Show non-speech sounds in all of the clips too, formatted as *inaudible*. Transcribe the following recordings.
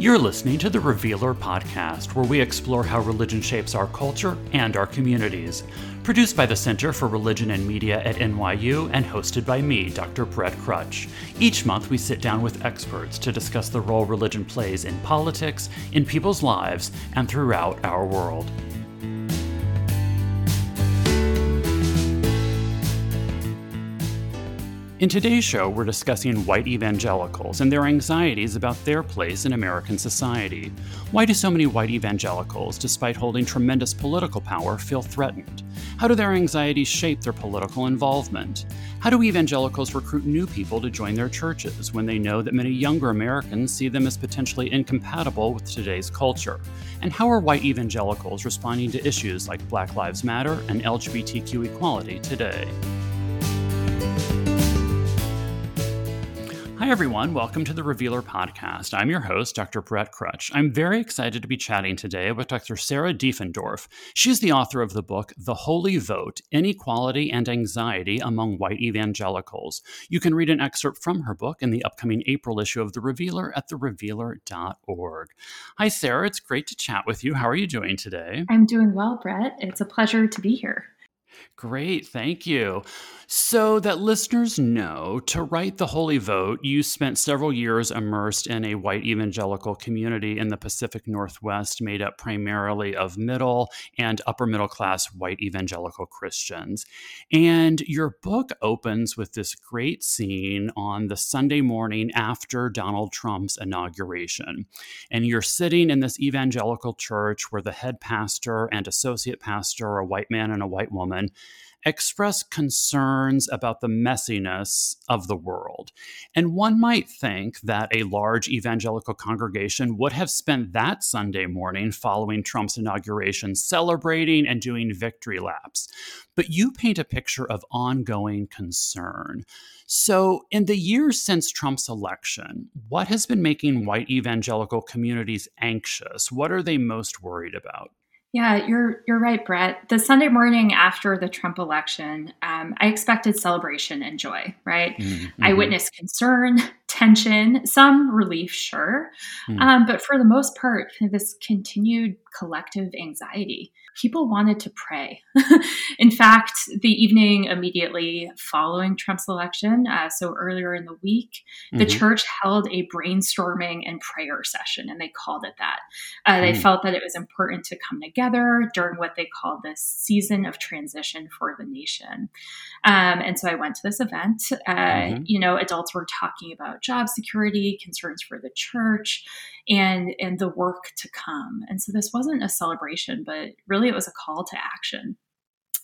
You're listening to the Revealer podcast, where we explore how religion shapes our culture and our communities. Produced by the Center for Religion and Media at NYU and hosted by me, Dr. Brett Krutzsch. Each month, we sit down with experts to discuss the role religion plays in politics, in people's lives, and throughout our world. In today's show, we're discussing white evangelicals and their anxieties about their place in American society. Why do so many white evangelicals, despite holding tremendous political power, feel threatened? How do their anxieties shape their political involvement? How do evangelicals recruit new people to join their churches when they know that many younger Americans see them as potentially incompatible with today's culture? And how are white evangelicals responding to issues like Black Lives Matter and LGBTQ equality today? Hi, everyone. Welcome to the Revealer Podcast. I'm your host, Dr. Brett Krutzsch. I'm very excited to be chatting today with Dr. Sarah Diefendorf. She's the author of the book, The Holy Vote Inequality and Anxiety Among White Evangelicals. You can read an excerpt from her book in the upcoming April issue of The Revealer at therevealer.org. Hi, Sarah. It's great to chat with you. How are you doing today? I'm doing well, Brett. It's a pleasure to be here. Great, thank you. So that listeners know, to write the Holy Vote, you spent several years immersed in a white evangelical community in the Pacific Northwest, made up primarily of middle and upper middle class white evangelical Christians. And your book opens with this great scene on the Sunday morning after Donald Trump's inauguration. And you're sitting in this evangelical church where the head pastor and associate pastor are a white man and a white woman express concerns about the messiness of the world. And one might think that a large evangelical congregation would have spent that Sunday morning following Trump's inauguration celebrating and doing victory laps. But you paint a picture of ongoing concern. So, in the years since Trump's election, what has been making white evangelical communities anxious? What are they most worried about? Yeah, you're you're right, Brett. The Sunday morning after the Trump election, um, I expected celebration and joy. Right, mm-hmm. I witnessed concern, tension, some relief, sure, mm-hmm. um, but for the most part, this continued collective anxiety people wanted to pray. *laughs* in fact, the evening immediately following Trump's election, uh, so earlier in the week, mm-hmm. the church held a brainstorming and prayer session, and they called it that. Uh, mm-hmm. They felt that it was important to come together during what they called this season of transition for the nation. Um, and so I went to this event. Uh, mm-hmm. You know, adults were talking about job security, concerns for the church, and and the work to come. And so this wasn't a celebration, but really it was a call to action.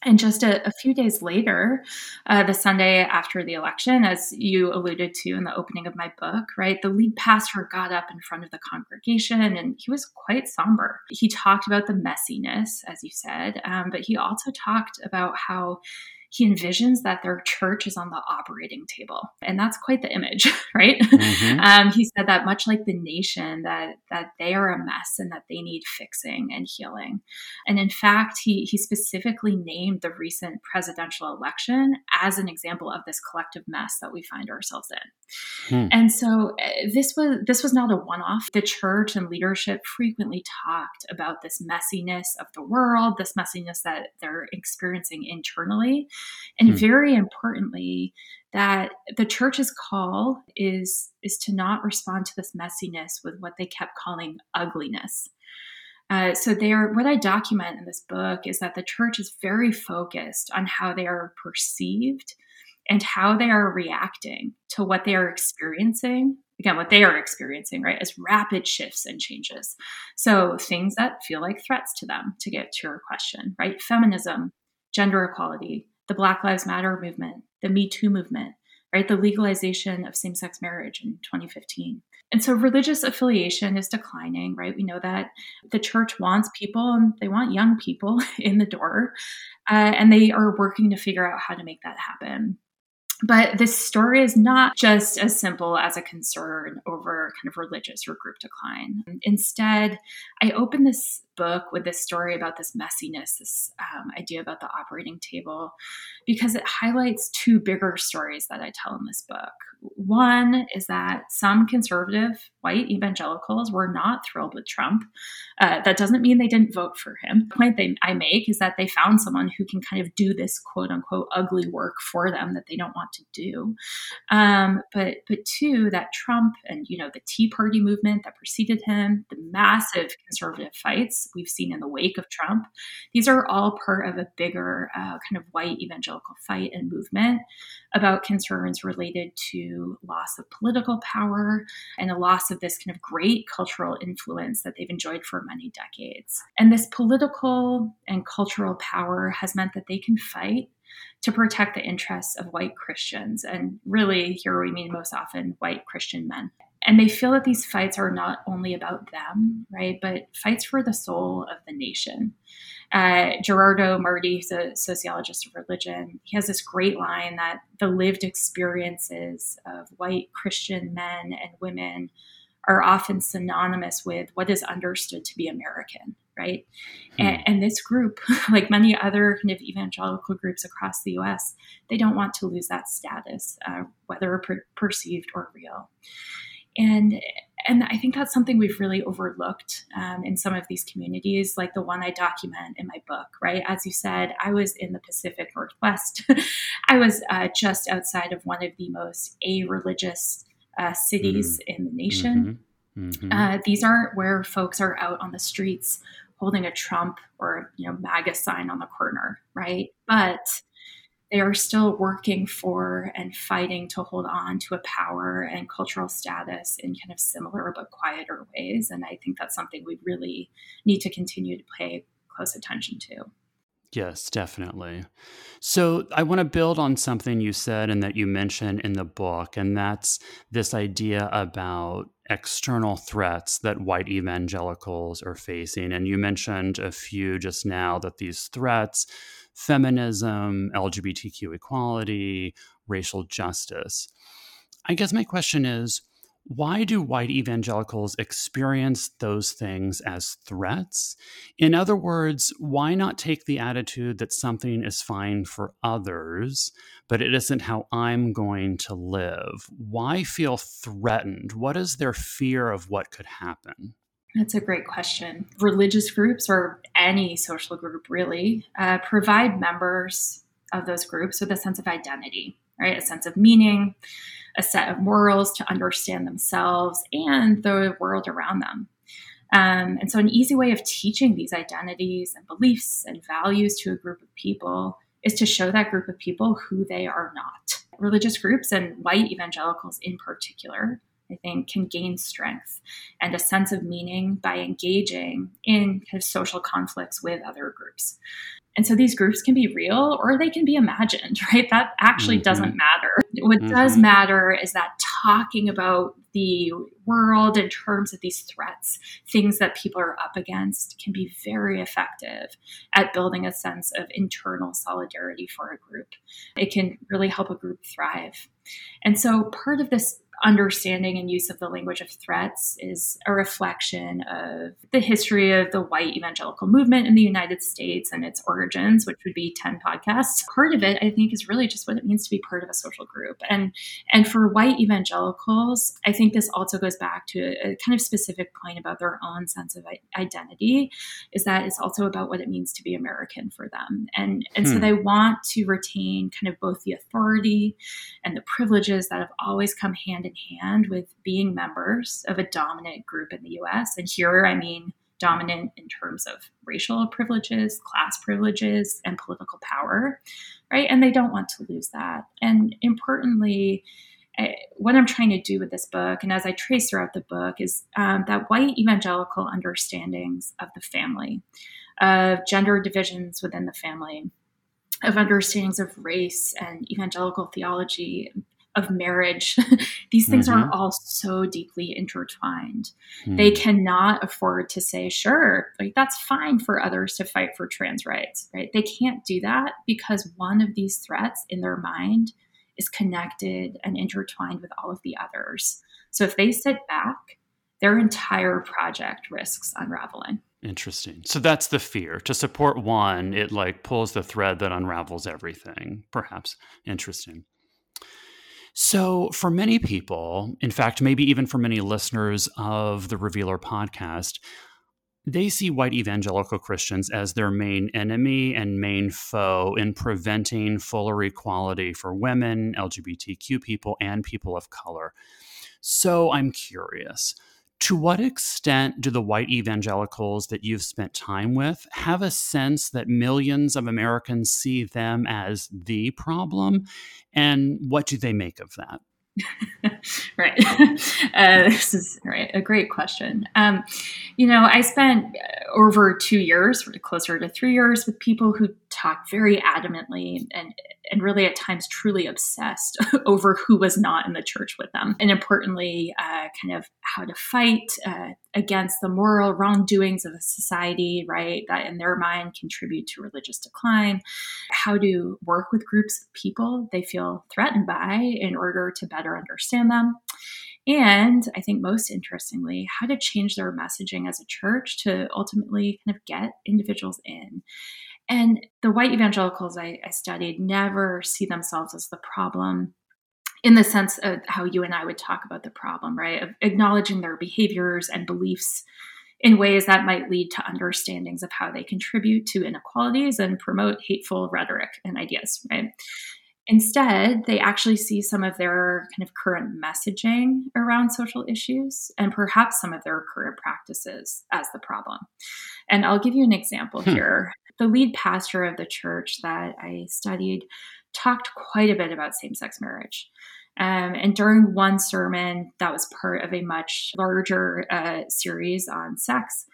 And just a, a few days later, uh, the Sunday after the election, as you alluded to in the opening of my book, right, the lead pastor got up in front of the congregation and he was quite somber. He talked about the messiness, as you said, um, but he also talked about how he envisions that their church is on the operating table. And that's quite the image *laughs* right? Mm-hmm. um, he said that much like the nation that that they are a mess and that they need fixing and healing. And in fact he he specifically named the recent presidential election as an example of this collective mess that we find ourselves in. Hmm. and so uh, this was this was not a one-off. The church and leadership frequently talked about this messiness of the world this messiness that they're experiencing internally and hmm. very importantly that the church's call is is to not respond to this messiness with what they kept calling ugliness. Uh, so they are what i document in this book is that the church is very focused on how they are perceived and how they are reacting to what they are experiencing. Again what they are experiencing right as rapid shifts and changes. So things that feel like threats to them to get to your question right? Feminism gender equality the Black Lives Matter movement, the Me Too movement, right? The legalization of same sex marriage in 2015. And so religious affiliation is declining, right? We know that the church wants people and they want young people *laughs* in the door, uh, and they are working to figure out how to make that happen. But this story is not just as simple as a concern over kind of religious or group decline. Instead, I open this book with this story about this messiness, this um, idea about the operating table, because it highlights two bigger stories that I tell in this book. One is that some conservative white evangelicals were not thrilled with Trump. Uh, that doesn't mean they didn't vote for him. The point they, I make is that they found someone who can kind of do this quote unquote ugly work for them that they don't want to do. Um, but but two, that Trump and you know the Tea Party movement that preceded him, the massive conservative fights we've seen in the wake of Trump. These are all part of a bigger uh, kind of white evangelical fight and movement about concerns related to loss of political power and a loss of this kind of great cultural influence that they've enjoyed for many decades. And this political and cultural power has meant that they can fight to protect the interests of white Christians. And really, here we mean most often white Christian men and they feel that these fights are not only about them, right, but fights for the soul of the nation. Uh, Gerardo Martí, who's a sociologist of religion, he has this great line that the lived experiences of white Christian men and women are often synonymous with what is understood to be American, right? Hmm. And, and, this group, *laughs* like many other kind of evangelical groups across the US, they don't want to lose that status, uh, whether per- perceived or real and and I think that's something we've really overlooked um, in some of these communities, like the one I document in my book. Right, as you said, I was in the Pacific Northwest. *laughs* I was uh, just outside of one of the most a-religious uh, cities mm-hmm. in the nation. Mm-hmm. Mm-hmm. Uh, these aren't where folks are out on the streets holding a Trump or you know MAGA sign on the corner, right? But they are still working for and fighting to hold on to a power and cultural status in kind of similar but quieter ways. And I think that's something we really need to continue to pay close attention to. Yes, definitely. So I want to build on something you said and that you mentioned in the book, and that's this idea about external threats that white evangelicals are facing. And you mentioned a few just now that these threats feminism, LGBTQ equality, racial justice. I guess my question is why do white evangelicals experience those things as threats? In other words, why not take the attitude that something is fine for others, but it isn't how I'm going to live? Why feel threatened? What is their fear of what could happen? That's a great question. Religious groups, or any social group really, uh, provide members of those groups with a sense of identity, right? A sense of meaning, a set of morals to understand themselves and the world around them. Um, and so, an easy way of teaching these identities and beliefs and values to a group of people is to show that group of people who they are not. Religious groups and white evangelicals in particular I think, can gain strength and a sense of meaning by engaging in kind of social conflicts with other groups. And so these groups can be real or they can be imagined, *laughs* right? That actually mm-hmm. doesn't matter. What mm-hmm. does matter is that talking about the world in terms of these threats, things that people are up against, can be very effective at building a sense of internal solidarity for a group. It can really help a group thrive. And so part of this understanding and use of the language of threats is a reflection of the history of the white evangelical movement in the United States and its origins, which would be 10 podcasts. Part of it, I think, is really just what it means to be part of a social group. And and for white evangelicals, I think this also goes back to a, a kind of specific point about their own sense of identity, is that it's also about what it means to be American for them. And and hmm. so they want to retain kind of both the authority and the privileges that have always come hand in hand with being members of a dominant group in the US. And here I mean dominant in terms of racial privileges, class privileges, and political power, right? And they don't want to lose that. And importantly, eh, what I'm trying to do with this book, and as I trace throughout the book, is um, that white evangelical understandings of the family, of gender divisions within the family, of understandings of race and evangelical theology, of marriage. *laughs* These things mm-hmm. are all so deeply intertwined. Mm. They cannot afford to say, sure, like that's fine for others to fight for trans rights, right? They can't do that because one of these threats in their mind is connected and intertwined with all of the others. So if they sit back, their entire project risks unraveling. Interesting. So that's the fear. To support one, it like pulls the thread that unravels everything. Perhaps. Interesting. So, for many people, in fact, maybe even for many listeners of the Revealer podcast, they see white evangelical Christians as their main enemy and main foe in preventing fuller equality for women, LGBTQ people, and people of color. So, I'm curious to what extent do the white evangelicals that you've spent time with have a sense that millions of Americans see them as the problem? And what do they make of that? *laughs* right. *laughs* Uh, this is right. A great question. Um, you know, I spent over two years, closer to three years, with people who talk very adamantly and and really at times truly obsessed *laughs* over who was not in the church with them, and importantly, uh, kind of how to fight uh, against the moral wrongdoings of a society, right? That in their mind contribute to religious decline. How to work with groups of people they feel threatened by in order to better understand them. And I think most interestingly, how to change their messaging as a church to ultimately kind of get individuals in. And the white evangelicals I, I studied never see themselves as the problem in the sense of how you and I would talk about the problem, right? Of acknowledging their behaviors and beliefs in ways that might lead to understandings of how they contribute to inequalities and promote hateful rhetoric and ideas, right? Instead, they actually see some of their kind of current messaging around social issues and perhaps some of their current practices as the problem. And I'll give you an example hmm. here the lead pastor of the church that I studied talked quite a bit about same sex marriage. Um, and during one sermon that was part of a much larger uh, series on sex,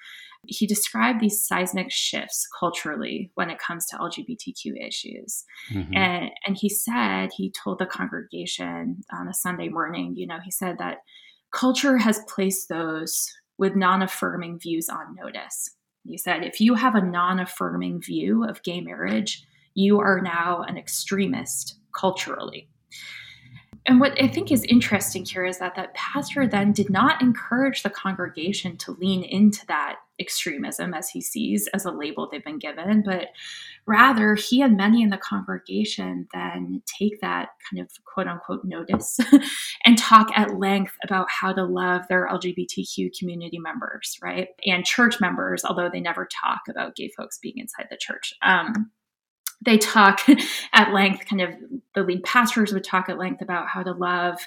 he described these seismic shifts culturally when it comes to LGBTQ issues. Mm-hmm. And, and he said, he told the congregation on a Sunday morning, you know, he said that culture has placed those with non affirming views on notice. He said, if you have a non affirming view of gay marriage, you are now an extremist culturally. And what I think is interesting here is that that pastor then did not encourage the congregation to lean into that extremism as he sees as a label they've been given, but rather he and many in the congregation then take that kind of quote unquote notice *laughs* and talk at length about how to love their LGBTQ community members, right? And church members, although they never talk about gay folks being inside the church. Um, they talk *laughs* at length, kind of the lead pastors would talk at length about how to love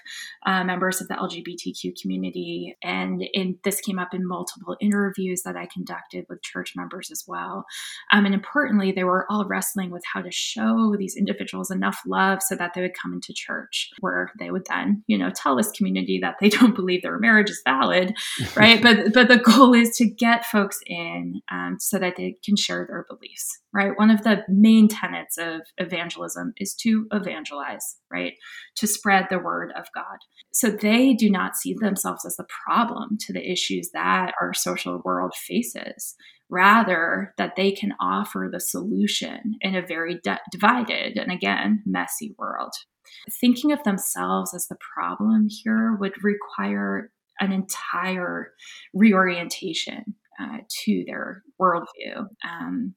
uh, members of the LGBTQ community. And in, this came up in multiple interviews that I conducted with church members as well. Um, and importantly, they were all wrestling with how to show these individuals enough love so that they would come into church, where they would then, you know, tell this community that they *laughs* don't believe their marriage is valid, *laughs* right? but but the goal is to get folks in um, so that they can share their beliefs right? One of the main tenets of evangelism is to evangelize, right? To spread the word of God. So they do not see themselves as the problem to the issues that our social world faces, rather, that they can offer the solution in a very de- divided and again, messy world. Thinking of themselves as the problem here would require an entire reorientation uh, to their worldview. Um,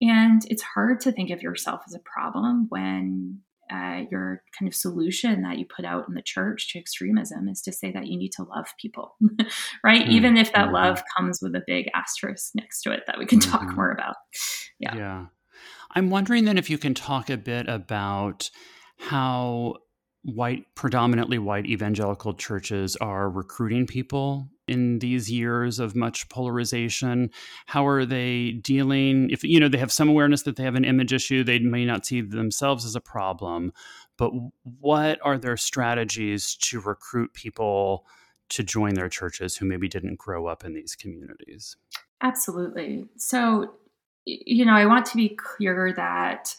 and it's hard to think of yourself as a problem when uh, your kind of solution that you put out in the church to extremism is to say that you need to love people, *laughs* right? Mm-hmm. Even if that mm-hmm. love comes with a big asterisk next to it that we can mm-hmm. talk more about. Yeah. Yeah. I'm wondering then if you can talk a bit about how white, predominantly white evangelical churches are recruiting people in these years of much polarization? How are they dealing? If you know they have some awareness that they have an image issue, they may not see themselves as a problem. But what are their strategies to recruit people to join their churches who maybe didn't grow up in these communities? Absolutely. So, you know, I want to be clear that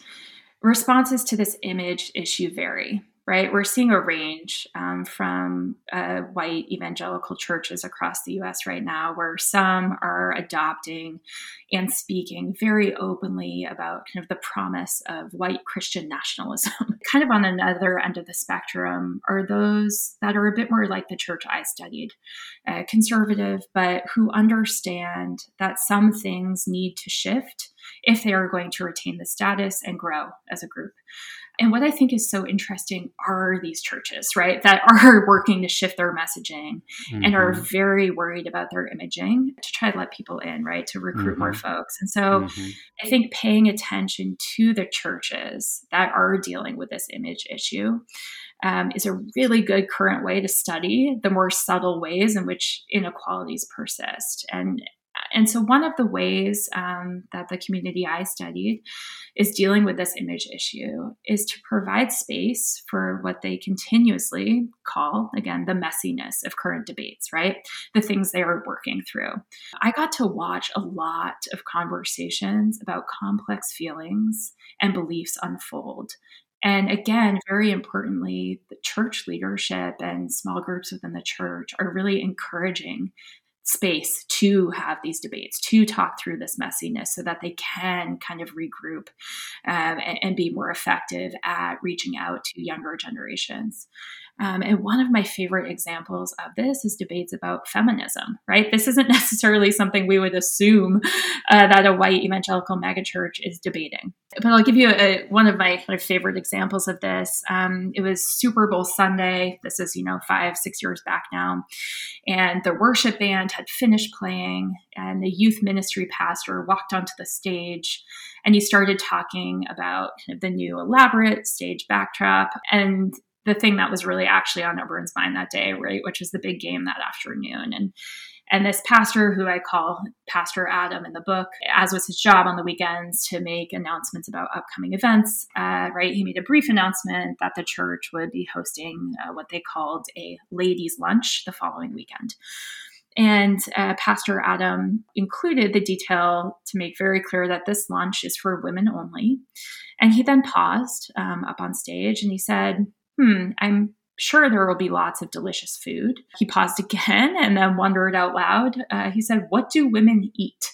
responses to this image issue vary right? We're seeing a range um, from uh, white evangelical churches across the US right now, where some are adopting and speaking very openly about kind of the promise of white Christian nationalism. *laughs* kind of on another end of the spectrum are those that are a bit more like the church I studied, uh, conservative, but who understand that some things need to shift if they are going to retain the status and grow as a group. And what I think is so interesting are these churches, right, that *laughs* are working to shift their messaging mm-hmm. and are mm-hmm. very worried about their imaging to try to let people in, right, to recruit mm-hmm. more folks. And so mm-hmm. I think paying attention to the churches that are dealing with this image issue um, is a really good current way to study the more subtle ways in which inequalities persist. And and so, one of the ways um, that the community I studied is dealing with this image issue is to provide space for what they continuously call, again, the messiness of current debates, right? The things they are working through. I got to watch a lot of conversations about complex feelings and beliefs unfold. And again, very importantly, the church leadership and small groups within the church are really encouraging space to have these debates, to talk through this messiness so that they can kind of regroup um, and, and, be more effective at reaching out to younger generations. Um, and one of my favorite examples of this is debates about feminism, right? This isn't *laughs* necessarily something we would assume uh, that a white evangelical megachurch is debating. But I'll give you a, one of my, my favorite examples of this. Um, it was Super Bowl Sunday. This is, you know, five, six years back now. And the worship band had finished playing, and the youth ministry pastor walked onto the stage and he started talking about the new elaborate stage backdrop. And the thing that was really actually on everyone's mind that day, right? Which was the big game that afternoon. And and this pastor, who I call Pastor Adam in the book, as was his job on the weekends to make announcements about upcoming events, uh, right? He made a brief announcement that the church would be hosting uh, what they called a ladies' lunch the following weekend. And uh, Pastor Adam included the detail to make very clear that this lunch is for women only. And he then paused um, up on stage and he said, hmm, I'm sure there will be lots of delicious food. He paused *laughs* again and then wondered out loud. Uh, he said, What do women eat?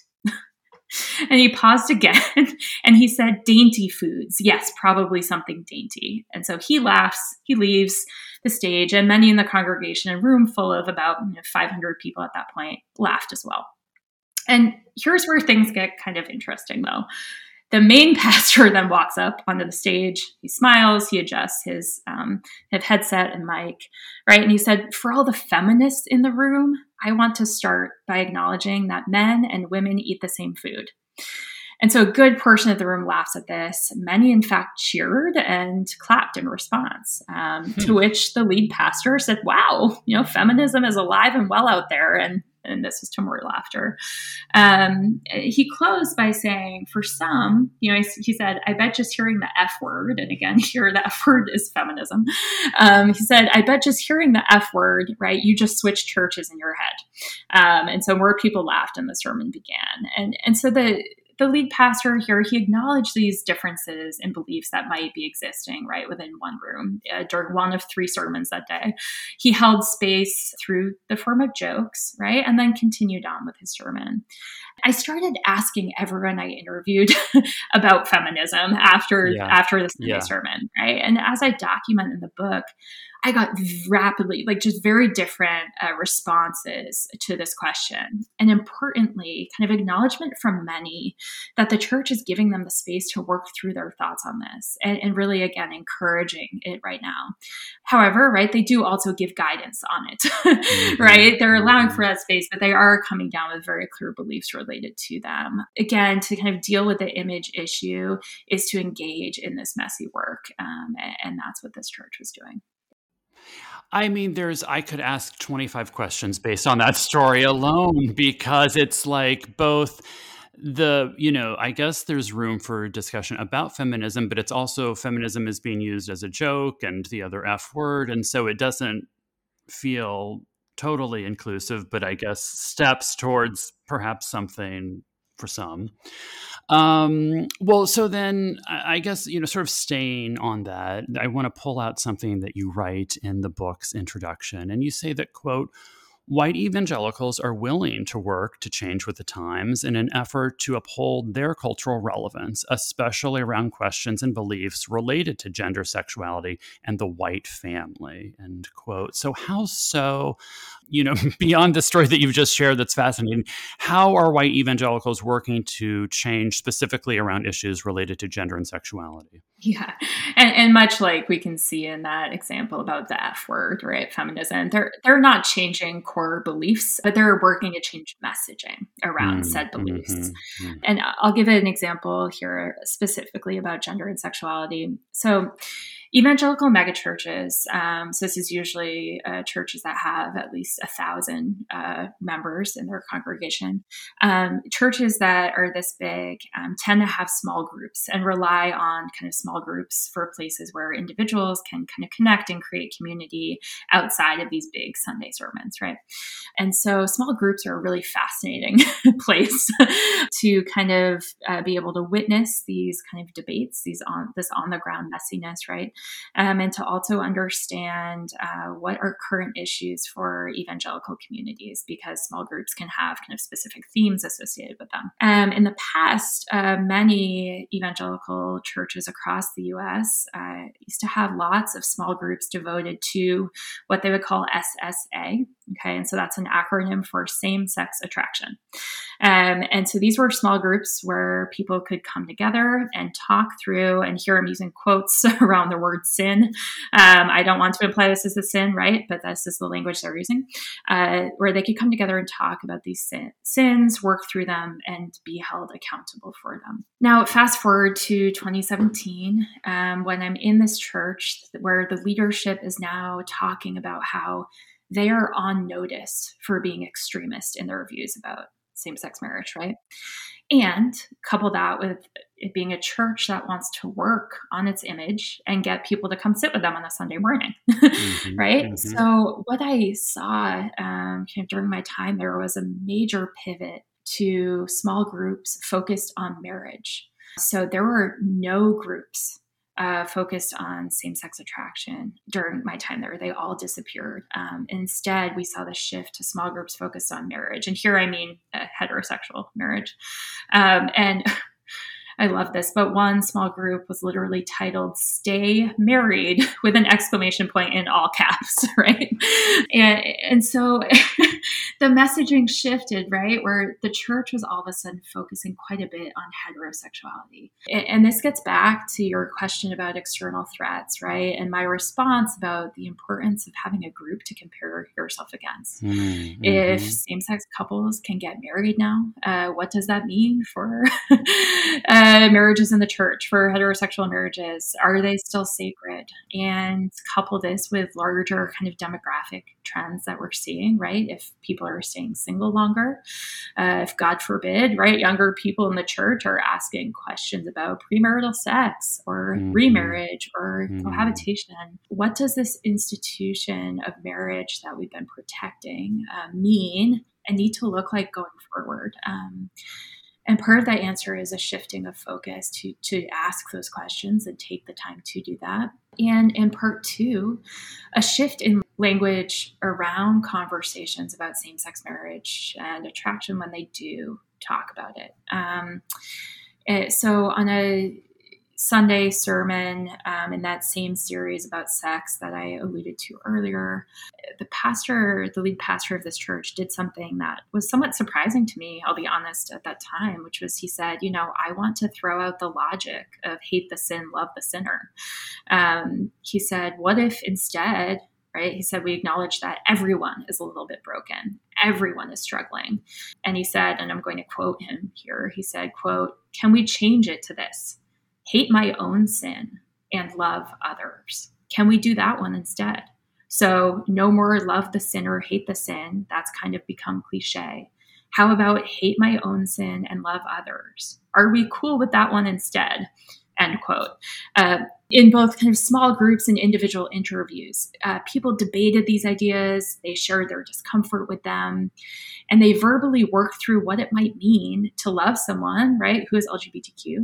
*laughs* and he paused again *laughs* and he said, Dainty foods. Yes, probably something dainty. And so he laughs, he leaves the stage, and many in the congregation, a room full of about you know, 500 people at that point, laughed as well. And here's where things get kind of interesting, though. The main *laughs* pastor then walks up onto the stage. He smiles. He adjusts his, um, his headset and mic, right? And he said, For all the feminists in the room, I want to start by acknowledging that men and women eat the same food. And so a good portion of the room laughs at this. Many, in fact, cheered and clapped in response, um, hmm. to which the lead pastor said, Wow, you know, feminism is alive and well out there. And and this was laughter. Um, he closed by saying, for some, you know, he, he, said, I bet just hearing the F word, and again, *laughs* here the F word is feminism. Um, he said, I bet just hearing the F word, right, you just switched churches in your head. Um, and so more people laughed and the sermon began. And, and so the, the lead pastor here, he acknowledged these differences in beliefs that might be existing right within one room uh, during one of three sermons that day. He held space through the form of jokes, right, and then continued on with his sermon. I started asking everyone I interviewed *laughs* about feminism after yeah. after the Sunday yeah. sermon, right? And as I document in the book, I got rapidly, like just very different uh, responses to this question. And importantly, kind of acknowledgement from many that the church is giving them the space to work through their thoughts on this and, and really, again, encouraging it right now. However, right, they do also give guidance on it, *laughs* mm-hmm. right? They're allowing mm-hmm. for that space, but they are coming down with very clear beliefs related to them. Again, to kind of deal with the image issue is to engage in this messy work. Um, and, and that's what this church was doing. I mean, there's, I could ask 25 questions based on that story alone because it's like both the, you know, I guess there's room for discussion about feminism, but it's also feminism is being used as a joke and the other F word. And so it doesn't feel totally inclusive, but I guess steps towards perhaps something for some. Um, well, so then I guess, you know, sort of staying on that, I want to pull out something that you write in the book's introduction. And you say that, quote, white evangelicals are willing to work to change with the times in an effort to uphold their cultural relevance, especially around questions and beliefs related to gender, sexuality, and the white family. End quote. So, how so? You know, *laughs* beyond the story that you've just shared, that's fascinating. How are white evangelicals working to change specifically around issues related to gender and sexuality? Yeah, and, and much like we can see in that example about the F word, right? Feminism. They're they're not changing core beliefs, but they're working to change messaging around mm, said beliefs. Mm-hmm, mm-hmm. And I'll give an example here specifically about gender and sexuality. So evangelical megachurches. Um, so this is usually uh, churches that have at least a thousand uh, members in their congregation. Um, churches that are this big um, tend to have small groups and rely on kind of small groups for places where individuals can kind of connect and create community outside of these big Sunday sermons, right? And so small groups are a really fascinating *laughs* place to kind of uh, be able to witness these kind of debates, these on this on the ground messiness, right? um, and to also understand uh, what are current issues for evangelical communities because small groups can have kind of specific themes associated with them. Um, in the past, uh, many evangelical churches across the US uh, used to have lots of small groups devoted to what they would call SSA, Okay, and so that's an acronym for same sex attraction. Um, and so these were small groups where people could come together and talk through, and here I'm using quotes *laughs* around the word sin. Um, I don't want to imply this is a sin, right? But this is the language they're using, uh, where they could come together and talk about these sin- sins, work through them, and be held accountable for them. Now, fast forward to 2017, um, when I'm in this church where the leadership is now talking about how they are on notice for being extremist in their views about same sex marriage, right? And couple that with it being a church that wants to work on its image and get people to come sit with them on a Sunday morning, *laughs* mm-hmm, right? Mm-hmm. So, what I saw um, kind of during my time there was a major pivot to small groups focused on marriage. So, there were no groups uh, focused on same sex attraction during my time there. They all disappeared. Um, instead, we saw the shift to small groups focused on marriage. And here I mean heterosexual marriage. Um, and *laughs* I love this, but one small group was literally titled Stay Married *laughs* with an exclamation point in all caps, *laughs* right? And, and so *laughs* the messaging shifted, right? Where the church was all of a sudden focusing quite a bit on heterosexuality. And, and this gets back to your question about external threats, right? And my response about the importance of having a group to compare yourself against. Mm-hmm. If same sex couples can get married now, uh, what does that mean for? uh, marriages in the church for heterosexual marriages are they still sacred and couple this with larger kind of demographic trends that we're seeing right if people are staying single longer uh, if god forbid right younger people in the church are asking questions about premarital sex or mm-hmm. remarriage or mm-hmm. cohabitation what does this institution of marriage that we've been protecting uh, mean and need to look like going forward um, and part of that answer is a shifting of focus to, to ask those questions and take the time to do that. And in part two, a shift in language around conversations about same sex marriage and attraction when they do talk about it. Um, it so, on a Sunday sermon um, in that same series about sex that I alluded to earlier, the pastor, the lead pastor of this church, did something that was somewhat surprising to me, I'll be honest, at that time, which was he said, You know, I want to throw out the logic of hate the sin, love the sinner. Um, he said, What if instead, right? He said, We acknowledge that everyone is a little bit broken. Everyone is struggling. And he said, and I'm going to quote him here, he said, quote, Can we change it to this? Hate my own sin and love others. Can we do that one instead? So, no more love the sinner, hate the sin. That's kind of become cliche. How about hate my own sin and love others? Are we cool with that one instead? End quote. Uh, in both kind of small groups and individual interviews. Uh, people debated these ideas, they shared their discomfort with them, and they verbally worked through what it might mean to love someone, right, who is LGBTQ.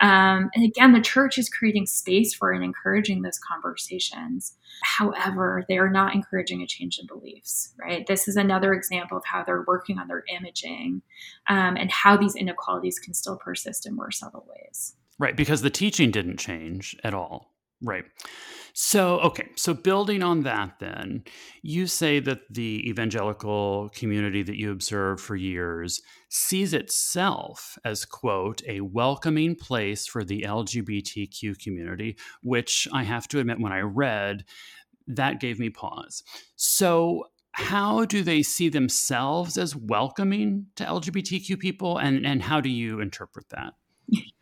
Um, and again, the church is creating space for and encouraging those conversations. However, they are not encouraging a change in beliefs, right? This is another example of how they're working on their imaging um, and how these inequalities can still persist in more subtle ways. Right, because the teaching didn't change at all. Right. So, okay, so building on that, then, you say that the evangelical community that you observed for years sees itself as, quote, a welcoming place for the LGBTQ community, which I have to admit, when I read, that gave me pause. So, how do they see themselves as welcoming to LGBTQ people, and, and how do you interpret that?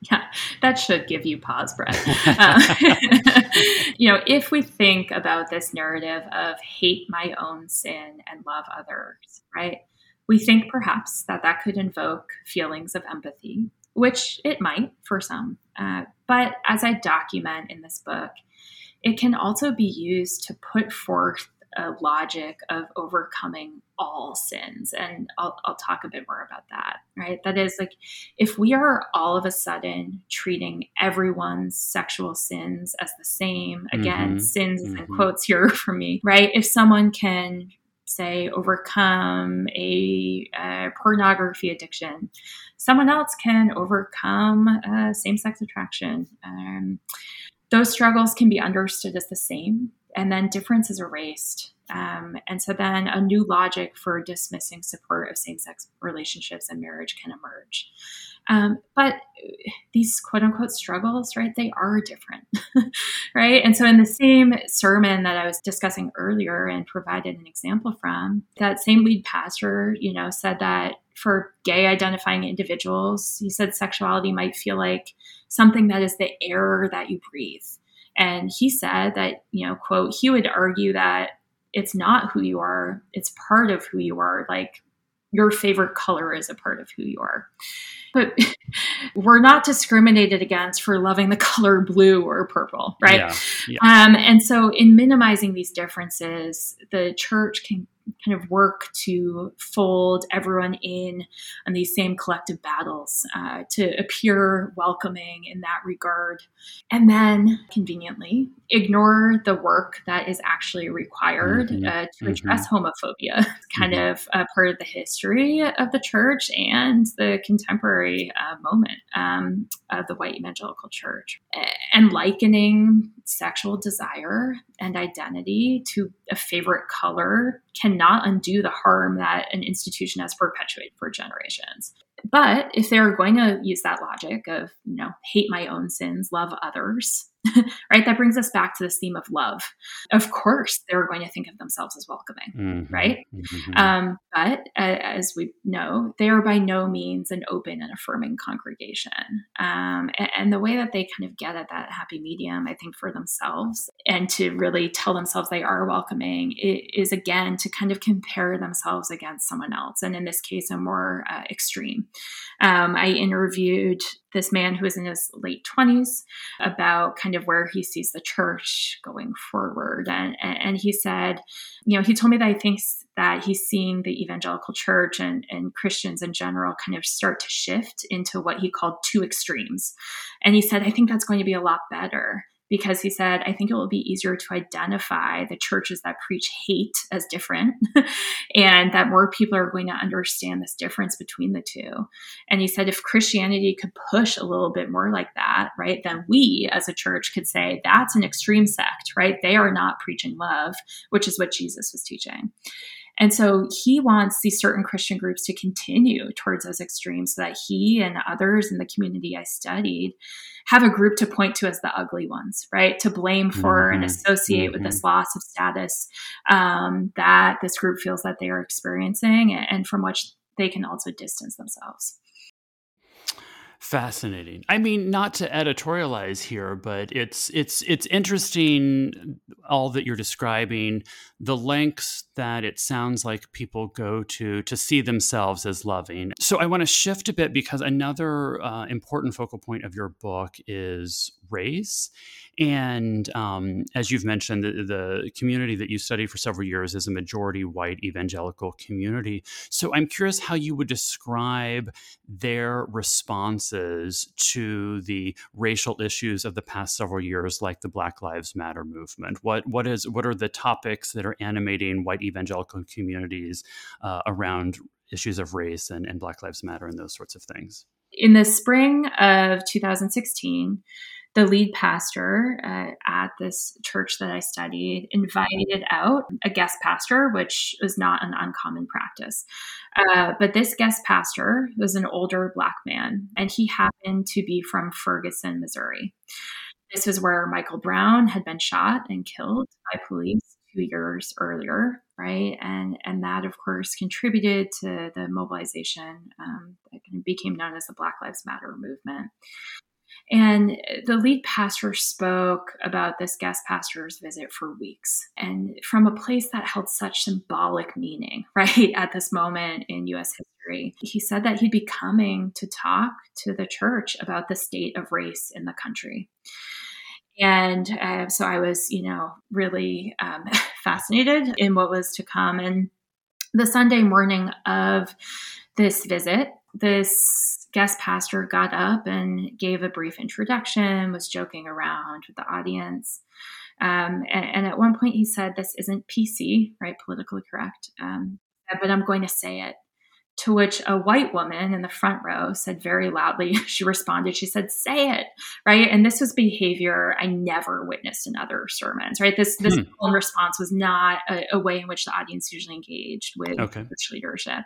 Yeah, that should give you pause, Brett. Uh, *laughs* you know, if we think about this narrative of hate my own sin and love others, right? We think perhaps that that could invoke feelings of empathy, which it might for some. Uh, but as I document in this book, it can also be used to put forth a logic of overcoming all sins. And I'll, I'll talk a bit more about that, right? That is like if we are all of a sudden treating everyone's sexual sins as the same, again, mm-hmm. sins mm-hmm. and quotes here *laughs* for me, right? If someone can say overcome a, a pornography addiction someone else can overcome uh, same-sex attraction um, those struggles can be understood as the same and then difference is erased. Um, and so then a new logic for dismissing support of same sex relationships and marriage can emerge. Um, but these quote unquote struggles, right, they are different, *laughs* right? And so in the same sermon that I was discussing earlier and provided an example from, that same lead pastor, you know, said that for gay identifying individuals, he said sexuality might feel like something that is the air that you breathe and he said that, you know, quote, he would argue that it's not who you are, it's part of who you are. Like your favorite color is a part of who you are. But *laughs* we're not discriminated against for loving the *laughs* color blue or purple, right? Yeah, yeah. Um, and so, in minimizing these differences, the church can kind of work to fold everyone in on these same collective battles uh, to appear welcoming in that regard. And then conveniently ignore the work that is actually required mm-hmm. uh, to mm-hmm. address mm-hmm. homophobia. Kind mm-hmm. of a part of the history of the church and the contemporary uh, moment um, of the white evangelical church. And likening sexual desire and identity to a favorite color cannot undo the harm that an institution has perpetuated for generations. But if they're going to use that logic of, you know, hate my own sins, love others, *laughs* right? That brings us back to this theme of love. Of course, they're going to think of themselves as welcoming, mm-hmm. right? Mm-hmm. Um, but uh, as we know, they are by no means an open and affirming congregation. Um, and, and, the way that they kind of get at that happy medium, I think, for themselves and to really tell themselves they are welcoming is again to kind of compare themselves against someone else. And in this case, a more uh, extreme. Um, I interviewed this man who is in his late 20s about kind of where he sees the church going forward. And, and he said, you know, he told me that he thinks that he's seeing the evangelical church and, and Christians in general kind of start to shift into what he called two extremes. And he said, I think that's going to be a lot better because he said, I think it will be easier to identify the churches that preach hate as different *laughs* and that more people are going to understand this difference between the two. And he said, if Christianity could push a little bit more like that, right, then we as a church could say, that's an extreme sect, right? They are not preaching love, which is what Jesus was teaching. And so he wants these certain Christian groups to continue towards those extremes so that he and others in the community I studied have a group to point to as the ugly ones, right? To blame for mm-hmm. and associate mm-hmm. with this mm-hmm. loss of status um, that this group feels that they are experiencing and from which they can also distance themselves. Fascinating. I mean, not to editorialize here, but it's it's it's interesting all that you're describing, the lengths that it sounds like people go to to see themselves as loving. So I want to shift a bit because another uh, important focal point of your book is race, and um, as you've mentioned, the, the community that you studied for several years is a majority white evangelical community. So I'm curious how you would describe their responses to the racial issues of the past several years, like the Black Lives Matter movement. What what is what are the topics that are animating white evangelical communities uh, around issues of race and, and Black Lives Matter and those sorts of things? In the spring of 2016 the lead pastor uh, at this church that I studied invited out a guest pastor, which was not an uncommon practice. Uh, but this guest pastor was an older black man, and he happened to be from Ferguson, Missouri. This was where Michael Brown had been shot and killed by police two years earlier, right? And and that, of course, contributed to the mobilization um, that became known as the Black Lives Matter movement. And the lead pastor spoke about this guest pastor's visit for weeks and from a place that held such symbolic meaning, *laughs* right, at this moment in US history. He said that he'd be coming to talk to the church about the state of race in the country. And uh, so I was, you know, really um, *laughs* fascinated in what was to come. And the Sunday morning of this visit, this guest pastor got up and gave a brief introduction, was joking around with the audience. Um, and, and, at one point, he said, This isn't PC, right? Politically correct. Um, but I'm going to say it. To which a white woman in the front row said very loudly, *laughs* she responded, she said, say it, right? And this was behavior I never witnessed in other sermons, right? This this hmm. response was not a, a, way in which the audience usually engaged with okay. church leadership.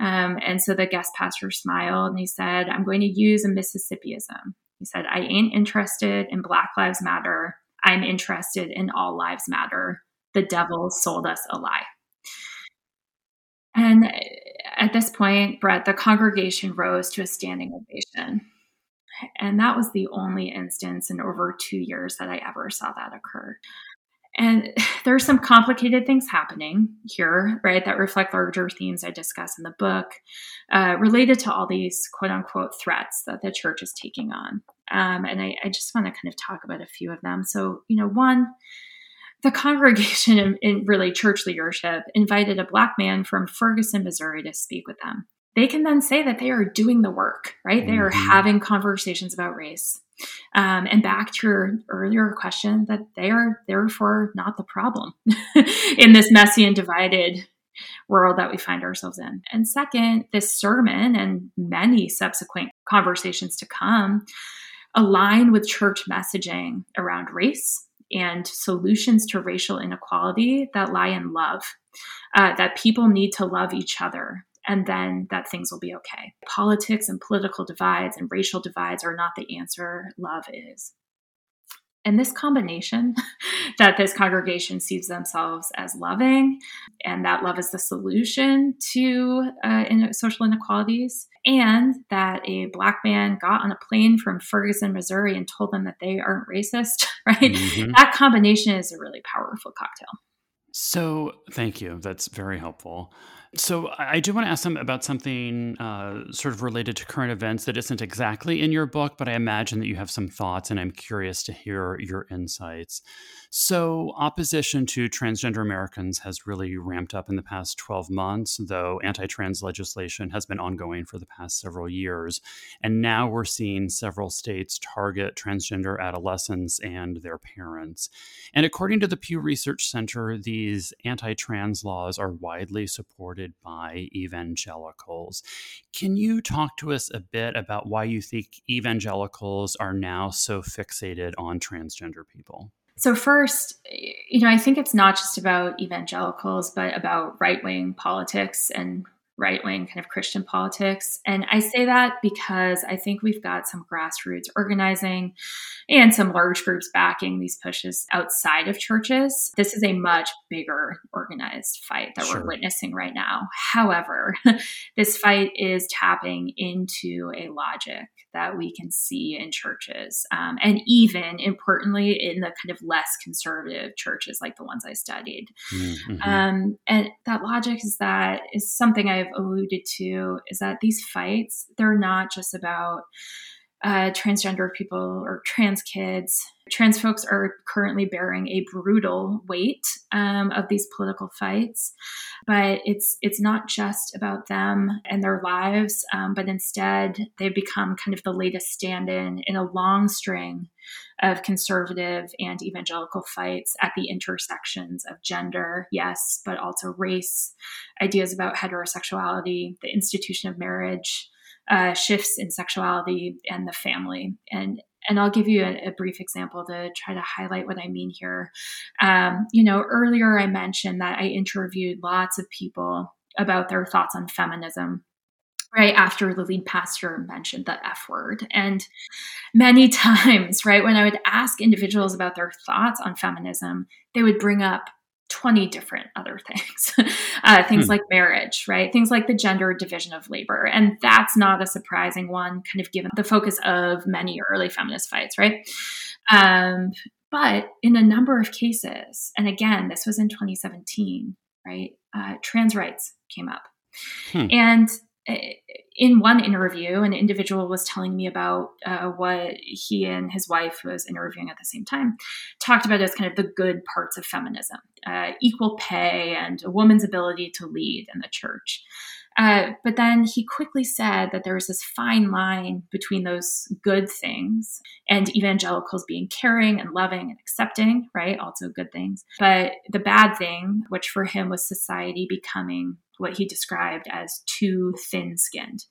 Um, and so the guest pastor smiled and he said, I'm going to use a Mississippiism. He said, I ain't interested in Black Lives Matter. I'm interested in All Lives Matter. The devil sold us a lie. And at this point, Brett, the congregation rose to a standing ovation. And that was the only instance in over two years that I ever saw that occur. And *sighs* there's some complicated things happening here, right, that reflect larger themes I discuss in the book uh, related to all these quote unquote threats that the church is taking on. Um, and I, I just want to kind of talk about a few of them. So, you know, one, the congregation *laughs* in really church leadership invited a black man from Ferguson, Missouri to speak with them. They can then say that they are doing the work, right? They are mm-hmm. having conversations about race. Um, and back to your earlier question, that they are therefore not the problem *laughs* in this messy and divided world that we find ourselves in. And second, this sermon and many subsequent conversations to come align with church messaging around race and solutions to racial inequality that lie in love, uh, that people need to love each other, and then that things will be okay. Politics and political divides and racial divides are not the answer, love is. And this combination *laughs* that this congregation sees themselves as loving, and that love is the solution to uh, in social inequalities, and that a black man got on a plane from Ferguson, Missouri, and told them that they aren't racist, *laughs* right? Mm-hmm. That combination is a really powerful cocktail. So, thank you. That's very helpful. So I do want to ask them about something uh, sort of related to current events that isn't exactly in your book, but I imagine that you have some thoughts, and I'm curious to hear your insights. So, opposition to transgender Americans has really ramped up in the past 12 months, though anti trans legislation has been ongoing for the past several years. And now we're seeing several states target transgender adolescents and their parents. And according to the Pew Research Center, these anti trans laws are widely supported by evangelicals. Can you talk to us a bit about why you think evangelicals are now so fixated on transgender people? So, first, you know, I think it's not just about evangelicals, but about right wing politics and right wing kind of Christian politics. And I say that because I think we've got some grassroots organizing and some large groups backing these pushes outside of churches. This is a much bigger organized fight that sure. we're witnessing right now. However, *laughs* this fight is tapping into a logic that we can see in churches, um, and even importantly, in the kind of less conservative churches like the ones I studied. Mm-hmm. Um, and that logic is that is something I've alluded to is that these fights they're not just about uh, transgender people or trans kids. Trans folks are currently bearing a brutal weight um, of these political fights, but it's it's not just about them and their lives, um, but instead they've become kind of the latest stand-in in a long string of conservative and evangelical fights at the intersections of gender, yes, but also race, ideas about heterosexuality, the institution of marriage uh, shifts in sexuality and the family. And and I'll give you a, a, brief example to try to highlight what I mean here. Um, you know, earlier I mentioned that I interviewed lots of people about their thoughts on feminism right after the lead pastor mentioned the F word. And many *laughs* times, right, when I would ask individuals about their thoughts on feminism, they would bring up 20 different other things. *laughs* Uh, things hmm. like marriage right? Things like the gender division of labor. And that's not a surprising one kind of given the focus of many early feminist fights right? Um, but in a number of cases and again this was in 2017 right uh, trans rights came up. Hmm. and in one interview, an individual was telling me about uh, what he and his wife, who was interviewing at the same time, talked about as kind of the good parts of feminism uh, equal pay and a woman's ability to lead in the church. Uh, but then he quickly said that there was this fine line between those good things and evangelicals being caring and loving and accepting, right? Also good things. But the bad thing, which for him was society becoming what he described as too thin skinned.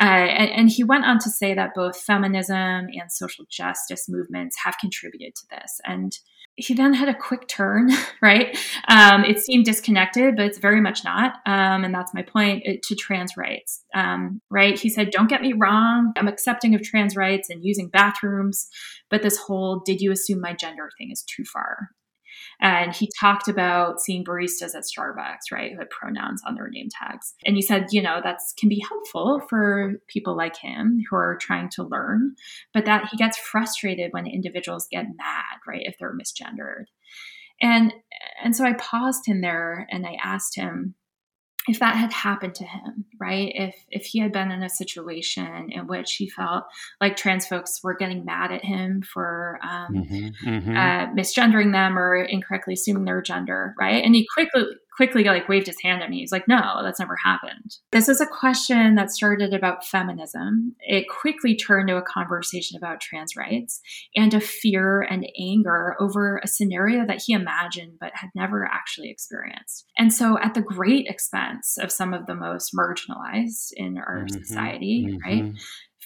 Uh, and, and, he went on to say that both feminism and social justice movements have contributed to this. And he then had a quick turn, *laughs* right? Um, it seemed disconnected, but it's very much not. Um, and that's my point it, to trans rights, um, right? He said, Don't get me wrong, I'm accepting of trans rights and using bathrooms, but this whole did you assume my gender thing is too far. And he talked about seeing baristas at Starbucks, right, who had pronouns on their name tags. And he said, you know, that can be helpful for people like him who are trying to learn, but that he gets frustrated when individuals get mad, right, if they're misgendered. And and so I paused him there and I asked him, if that had happened to him right if if he had been in a situation in which he felt like trans folks were getting mad at him for um, mm-hmm, mm-hmm. Uh, misgendering them or incorrectly assuming their gender right and he quickly quickly like waved his hand at me. He's like, no, that's never happened. This is a question that started about feminism. It quickly turned to a conversation about trans rights and a fear and anger over a scenario that he imagined but had never actually experienced. And so, at the great expense of some of the most marginalized in our mm-hmm, society, mm-hmm. right?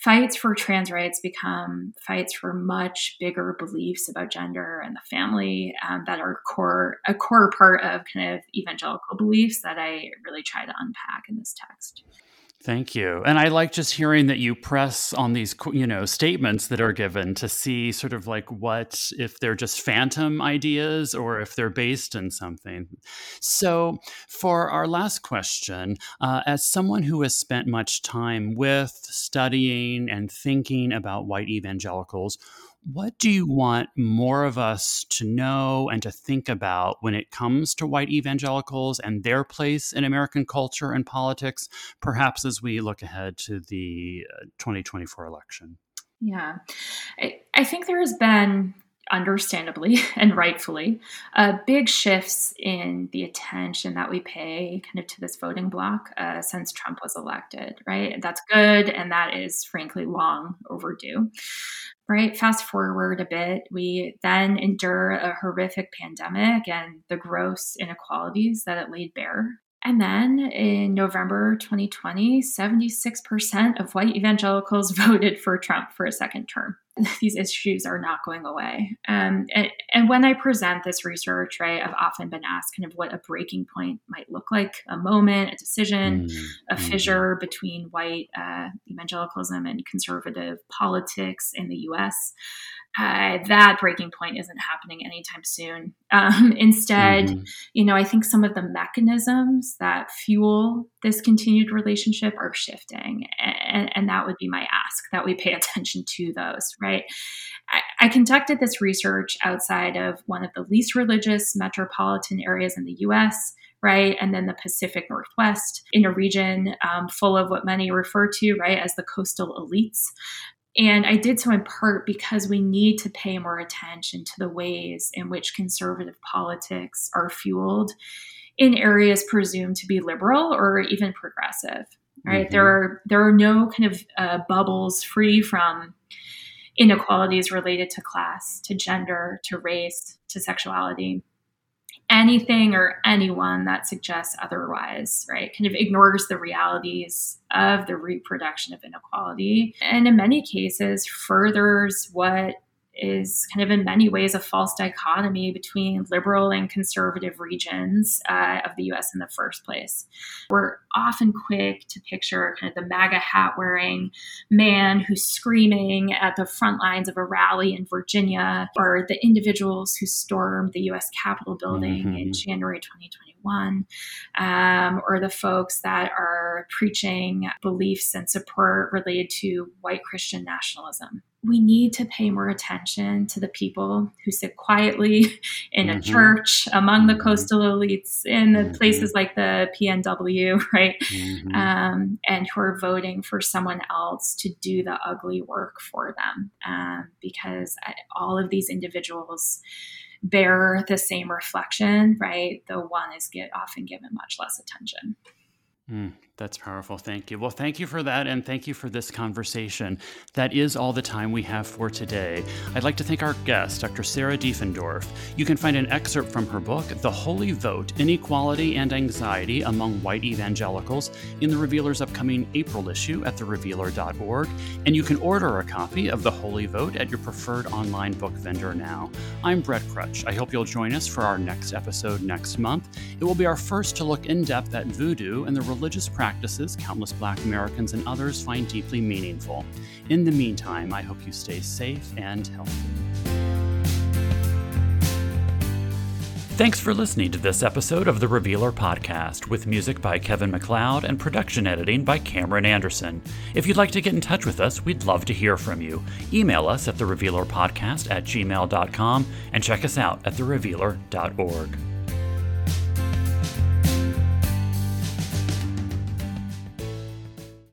Fights for trans rights become fights for much bigger beliefs about gender and the family um, that are core a core part of kind of evangelical beliefs that I really try to unpack in this text. Thank you. And I like just hearing that you press on these, you know, statements that are given to see sort of like what, if they're just phantom ideas or if they're based in something. So, for our last question, uh, as someone who has spent much time with studying and thinking about white evangelicals, what do you want more of us to know and to think about when it comes to white evangelicals and their place in American culture and politics, perhaps as we look ahead to the uh, 2024 election? Yeah, I, I think there has been understandably *laughs* and rightfully, uh, big shifts in the attention that we pay kind of to this voting bloc uh, since Trump was elected, right? That's good, and that is frankly long overdue right? Fast forward a bit, we then endure a horrific pandemic and the gross inequalities that it laid bare. And then in November 2020, 76% of white evangelicals *laughs* voted for Trump for a second term. *laughs* these issues are not going away. Um, and, and, when I present this research, right, I've often been asked kind of what a breaking point might look like a moment, a decision, mm-hmm. a fissure between white uh, evangelicalism and conservative politics in the US. Uh, that breaking point isn't happening anytime soon. Um, instead, mm-hmm. you know, I think some of the mechanisms that fuel this continued relationship are shifting. And, and that would be my ask that we pay *laughs* attention to those, right? I, I conducted this research outside of one of the least religious metropolitan areas in the US right? And then the Pacific Northwest in a region um, full of what many refer to, right, as the coastal elites. And I did so in part because we need to pay more attention to the ways in which conservative politics are fueled in areas presumed to be liberal or even progressive. Right? Mm-hmm. There are there are no kind of uh, bubbles free from inequalities related to class, to gender, to race, to sexuality anything or anyone that suggests otherwise, right, kind of ignores the realities of the reproduction of inequality. And in many cases, furthers what is kind of in many ways a false dichotomy between liberal and conservative regions uh, of the US in the first place. We're often quick to picture kind of the MAGA hat wearing man who's screaming at the front lines of a rally in Virginia, or the individuals who stormed the US Capitol building mm-hmm. in January 2021, um, or the folks that are preaching beliefs and support related to white Christian nationalism we need to pay more attention to the people who sit quietly *laughs* in mm-hmm. a church among the mm-hmm. coastal elites in the mm-hmm. places like the PNW, *laughs* right? Mm-hmm. Um, and who are voting for someone else to do the ugly work for them. Um, because all of these individuals bear the same reflection, right? The one is get often given much less attention. Mm, that's powerful. Thank you. Well, thank you for that, and thank you for this conversation. That is all the time we have for today. I'd like to thank our guest, Dr. Sarah Diefendorf. You can find an excerpt from her book, The Holy Vote Inequality and Anxiety Among White Evangelicals, in the Revealer's upcoming April issue at therevealer.org. And you can order a copy of The Holy Vote at your preferred online book vendor now. I'm Brett Krutzsch. I hope you'll join us for our next episode next month. It will be our first to look in depth at voodoo and the religious practices countless black Americans and others find deeply meaningful. In the meantime, I hope you stay safe and healthy. Thanks for listening to this episode of the Revealer Podcast with music by Kevin MacLeod and production editing by Cameron Anderson. If you'd like to get in touch with us, we'd love to hear from you. Email us at the Revealer Podcast at gmail.com and check us out at therevealer.org.